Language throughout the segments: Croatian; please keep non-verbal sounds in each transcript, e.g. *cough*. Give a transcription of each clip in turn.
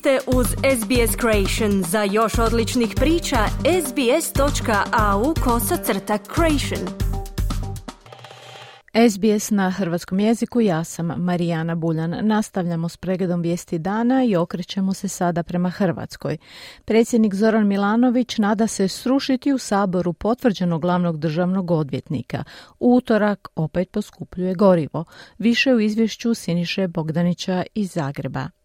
ste uz SBS Creation. Za još odličnih priča, sbs.au kosacrta creation. SBS na hrvatskom jeziku, ja sam Marijana Buljan. Nastavljamo s pregledom vijesti dana i okrećemo se sada prema Hrvatskoj. Predsjednik Zoran Milanović nada se srušiti u Saboru potvrđenog glavnog državnog odvjetnika. Utorak opet poskupljuje gorivo. Više u izvješću Siniše Bogdanića iz Zagreba.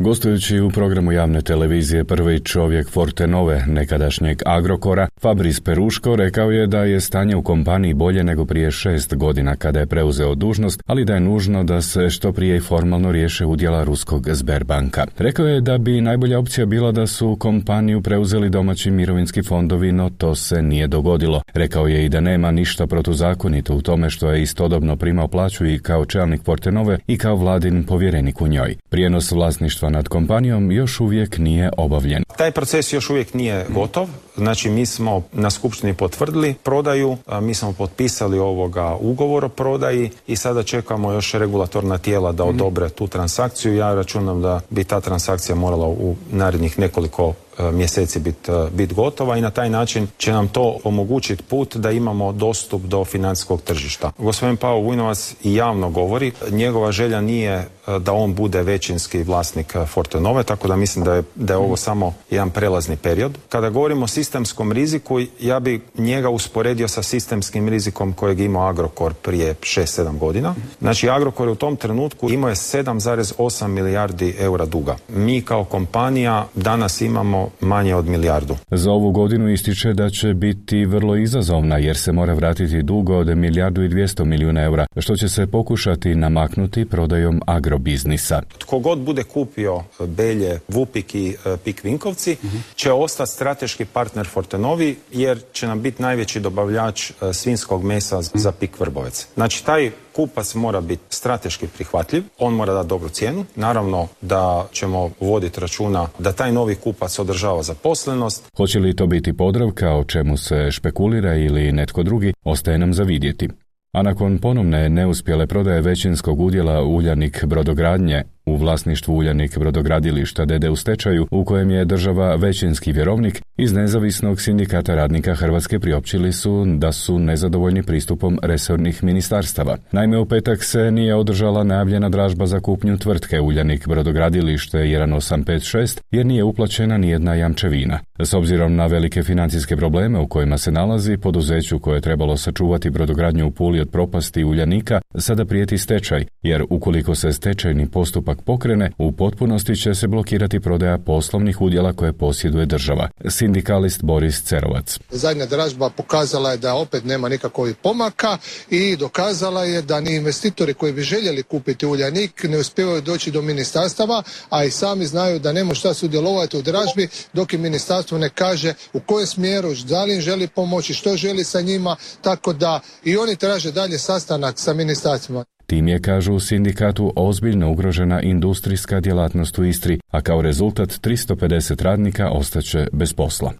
Gostujući u programu javne televizije prvi čovjek Fortenove, nekadašnjeg Agrokora, Fabris Peruško rekao je da je stanje u kompaniji bolje nego prije šest godina kada je preuzeo dužnost, ali da je nužno da se što prije formalno riješe udjela ruskog Sberbanka. Rekao je da bi najbolja opcija bila da su kompaniju preuzeli domaći mirovinski fondovi, no to se nije dogodilo. Rekao je i da nema ništa protuzakonito u tome što je istodobno primao plaću i kao čelnik Fortenove i kao vladin povjerenik u njoj. Prijenos vlasništva nad kompanijom još uvijek nije obavljen. Taj proces još uvijek nije gotov. Znači mi smo na skupštini potvrdili prodaju, mi smo potpisali ovoga ugovor o prodaji i sada čekamo još regulatorna tijela da odobre tu transakciju. Ja računam da bi ta transakcija morala u narednih nekoliko mjeseci biti bit gotova i na taj način će nam to omogućiti put da imamo dostup do financijskog tržišta. Gospodin Pavo Vujnovac i javno govori, njegova želja nije da on bude većinski vlasnik Fortenove, tako da mislim da je, da je ovo samo jedan prelazni period. Kada govorimo o sistemskom riziku, ja bi njega usporedio sa sistemskim rizikom kojeg imao Agrokor prije 6-7 godina. Znači Agrokor je u tom trenutku imao je 7,8 milijardi eura duga. Mi kao kompanija danas imamo manje od milijardu. Za ovu godinu ističe da će biti vrlo izazovna jer se mora vratiti dugo od milijardu i 200 milijuna eura, što će se pokušati namaknuti prodajom agrobiznisa. Tko god bude kupio Belje, Vupik i e, Pik Vinkovci će ostati strateški partner Fortenovi jer će nam biti najveći dobavljač e, svinskog mesa za Pik Vrbovec. Znači taj kupac mora biti strateški prihvatljiv, on mora dati dobru cijenu. Naravno da ćemo voditi računa da taj novi kupac održava zaposlenost. Hoće li to biti Podravka o čemu se špekulira ili netko drugi, ostaje nam za vidjeti. A nakon ponovne neuspjele prodaje većinskog udjela Uljanik brodogradnje u vlasništvu Uljanik brodogradilišta DD u stečaju, u kojem je država većinski vjerovnik, iz nezavisnog sindikata radnika Hrvatske priopćili su da su nezadovoljni pristupom resornih ministarstava. Naime, u petak se nije održala najavljena dražba za kupnju tvrtke Uljanik brodogradilište 1856 jer nije uplaćena nijedna jamčevina. S obzirom na velike financijske probleme u kojima se nalazi, poduzeću koje je trebalo sačuvati brodogradnju u Puli od propasti Uljanika, sada prijeti stečaj, jer ukoliko se stečajni postupak pokrene, u potpunosti će se blokirati prodaja poslovnih udjela koje posjeduje država. Sindikalist Boris Cerovac. Zadnja dražba pokazala je da opet nema nikakvih pomaka i dokazala je da ni investitori koji bi željeli kupiti Uljanik ne uspijevaju doći do ministarstava, a i sami znaju da nema šta sudjelovati u dražbi dok im ministarstvo ne kaže u kojem smjeru, da li im želi pomoći, što želi sa njima, tako da i oni traže dalje sastanak sa ministarstvima. Tim je, kažu u sindikatu, ozbiljno ugrožena industrijska djelatnost u Istri, a kao rezultat 350 radnika ostaće bez posla.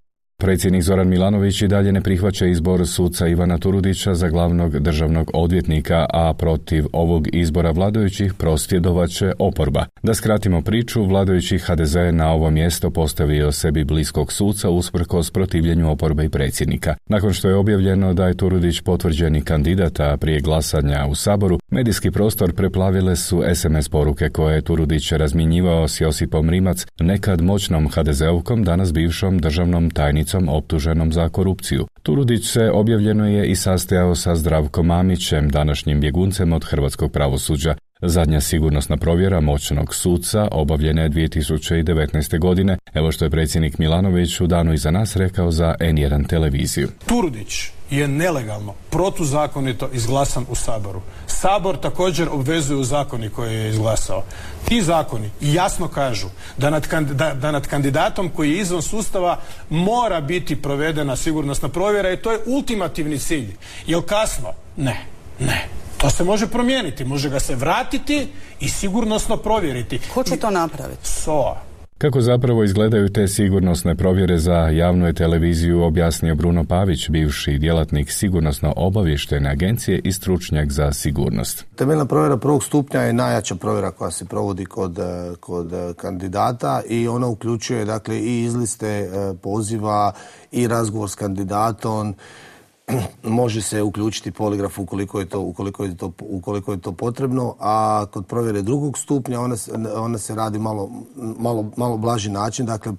Predsjednik Zoran Milanović i dalje ne prihvaća izbor suca Ivana Turudića za glavnog državnog odvjetnika, a protiv ovog izbora vladajućih prosvjedovaće oporba. Da skratimo priču, vladajući HDZ na ovo mjesto postavio sebi bliskog suca usprkos protivljenju oporbe i predsjednika. Nakon što je objavljeno da je Turudić potvrđeni kandidat, a prije glasanja u Saboru, medijski prostor preplavile su SMS poruke koje je Turudić razmjenjivao s Josipom Rimac, nekad moćnom HDZ-ovkom, danas bivšom državnom tajnicom optuženom za korupciju. Turudić se objavljeno je i sastajao sa Zdravkom Mamićem, današnjim bjeguncem od hrvatskog pravosuđa. Zadnja sigurnosna provjera moćnog suca obavljena je 2019. godine, evo što je predsjednik Milanović u danu iza nas rekao za N1 televiziju. Turudić je nelegalno, protuzakonito izglasan u Saboru. Sabor također obvezuje u zakoni koje je izglasao. Ti zakoni jasno kažu da nad, da, da nad kandidatom koji je izvan sustava mora biti provedena sigurnosna provjera i to je ultimativni cilj. Jel kasno? Ne, ne. To se može promijeniti, može ga se vratiti i sigurnosno provjeriti. Ko će to napraviti? SOA. Kako zapravo izgledaju te sigurnosne provjere za javnu televiziju objasnio Bruno Pavić, bivši djelatnik sigurnosno obavještene agencije i stručnjak za sigurnost. Temeljna provjera prvog stupnja je najjača provjera koja se provodi kod, kod kandidata i ona uključuje dakle i izliste poziva i razgovor s kandidatom *clears throat* može se uključiti poligraf ukoliko je to, ukoliko je to, ukoliko je to potrebno, a kod provjere drugog stupnja ona se, ona se radi malo, malo, malo blaži način, dakle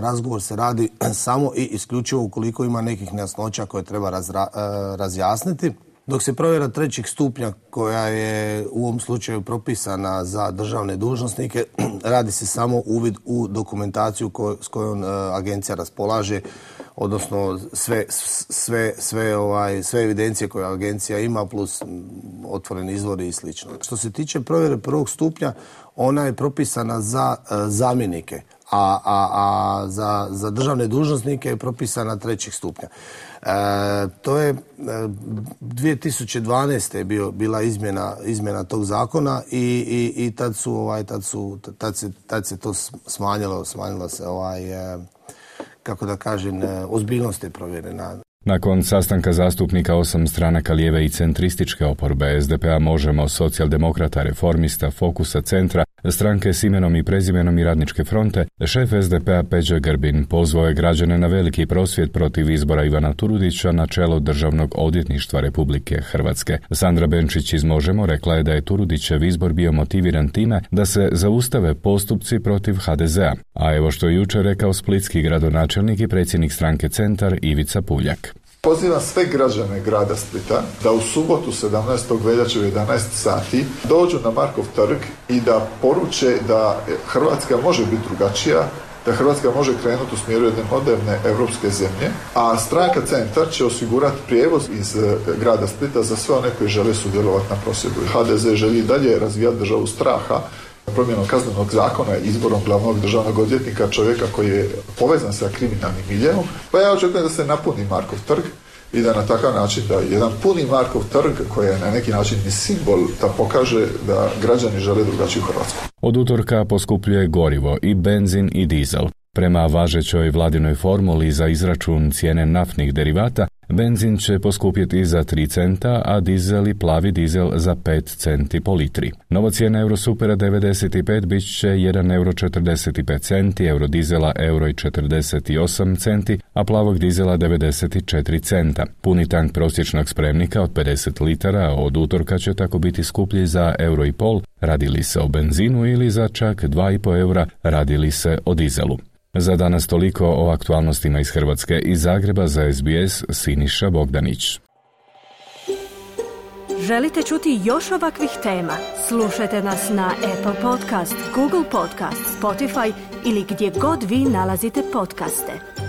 razgovor se radi *clears throat* samo i isključivo ukoliko ima nekih nejasnoća koje treba razra, razjasniti. Dok se provjera trećeg stupnja koja je u ovom slučaju propisana za državne dužnosnike, *clears throat* radi se samo uvid u dokumentaciju s kojom agencija raspolaže odnosno sve, sve, sve, ovaj, sve evidencije koje agencija ima plus otvoreni izvori i slično. Što se tiče provjere prvog stupnja, ona je propisana za e, zamjenike, a, a, a za, za državne dužnosnike je propisana trećeg stupnja. E, to je 2012. E, je bio, bila izmjena, izmjena tog zakona i, i, i tad su ovaj tad su tad se, tad se to smanjilo smanjilo se ovaj kako da kažem, e, ozbiljnost je provjerena. Nakon sastanka zastupnika osam stranaka lijeve i centrističke oporbe SDP-a Možemo, socijaldemokrata, reformista, Fokusa, Centra, stranke s imenom i prezimenom i radničke fronte, šef SDP-a Peđe Grbin pozvao je građane na veliki prosvjed protiv izbora Ivana Turudića na čelo Državnog odvjetništva Republike Hrvatske. Sandra Benčić iz Možemo rekla je da je Turudićev izbor bio motiviran time da se zaustave postupci protiv HDZ-a, a evo što je jučer rekao splitski gradonačelnik i predsjednik stranke Centar Ivica Puljak. Pozivam sve građane grada Splita da u subotu 17. veljače u 11 sati dođu na Markov trg i da poruče da Hrvatska može biti drugačija, da Hrvatska može krenuti u smjeru jedne moderne europske zemlje, a stranka Centar će osigurati prijevoz iz e, grada Splita za sve one koji žele sudjelovati na prosvjedu. HDZ želi dalje razvijati državu straha, promjenom kaznenog zakona i izborom glavnog državnog odvjetnika čovjeka koji je povezan sa kriminalnim miljenom, pa ja očekujem da se napuni Markov trg i da na takav način da jedan puni Markov trg koji je na neki način i simbol da pokaže da građani žele drugačiju Hrvatsku. Od utorka poskupljuje gorivo i benzin i dizel. Prema važećoj vladinoj formuli za izračun cijene naftnih derivata, Benzin će poskupjeti za 3 centa, a dizel i plavi dizel za 5 centi po litri. Nova cijena Eurosupera 95 bit će 1 euro 45 centi, eurodizela euro i 48 centi, a plavog dizela 94 centa. Puni tank prosječnog spremnika od 50 litara od utorka će tako biti skuplji za euro i pol, radili se o benzinu ili za čak 2,5 eura radili se o dizelu. Za danas toliko o aktualnostima iz Hrvatske i Zagreba za SBS Siniša Bogdanić. Želite čuti još ovakvih tema? Slušajte nas na Apple Podcast, Google Podcast, Spotify ili gdje god vi nalazite podcaste.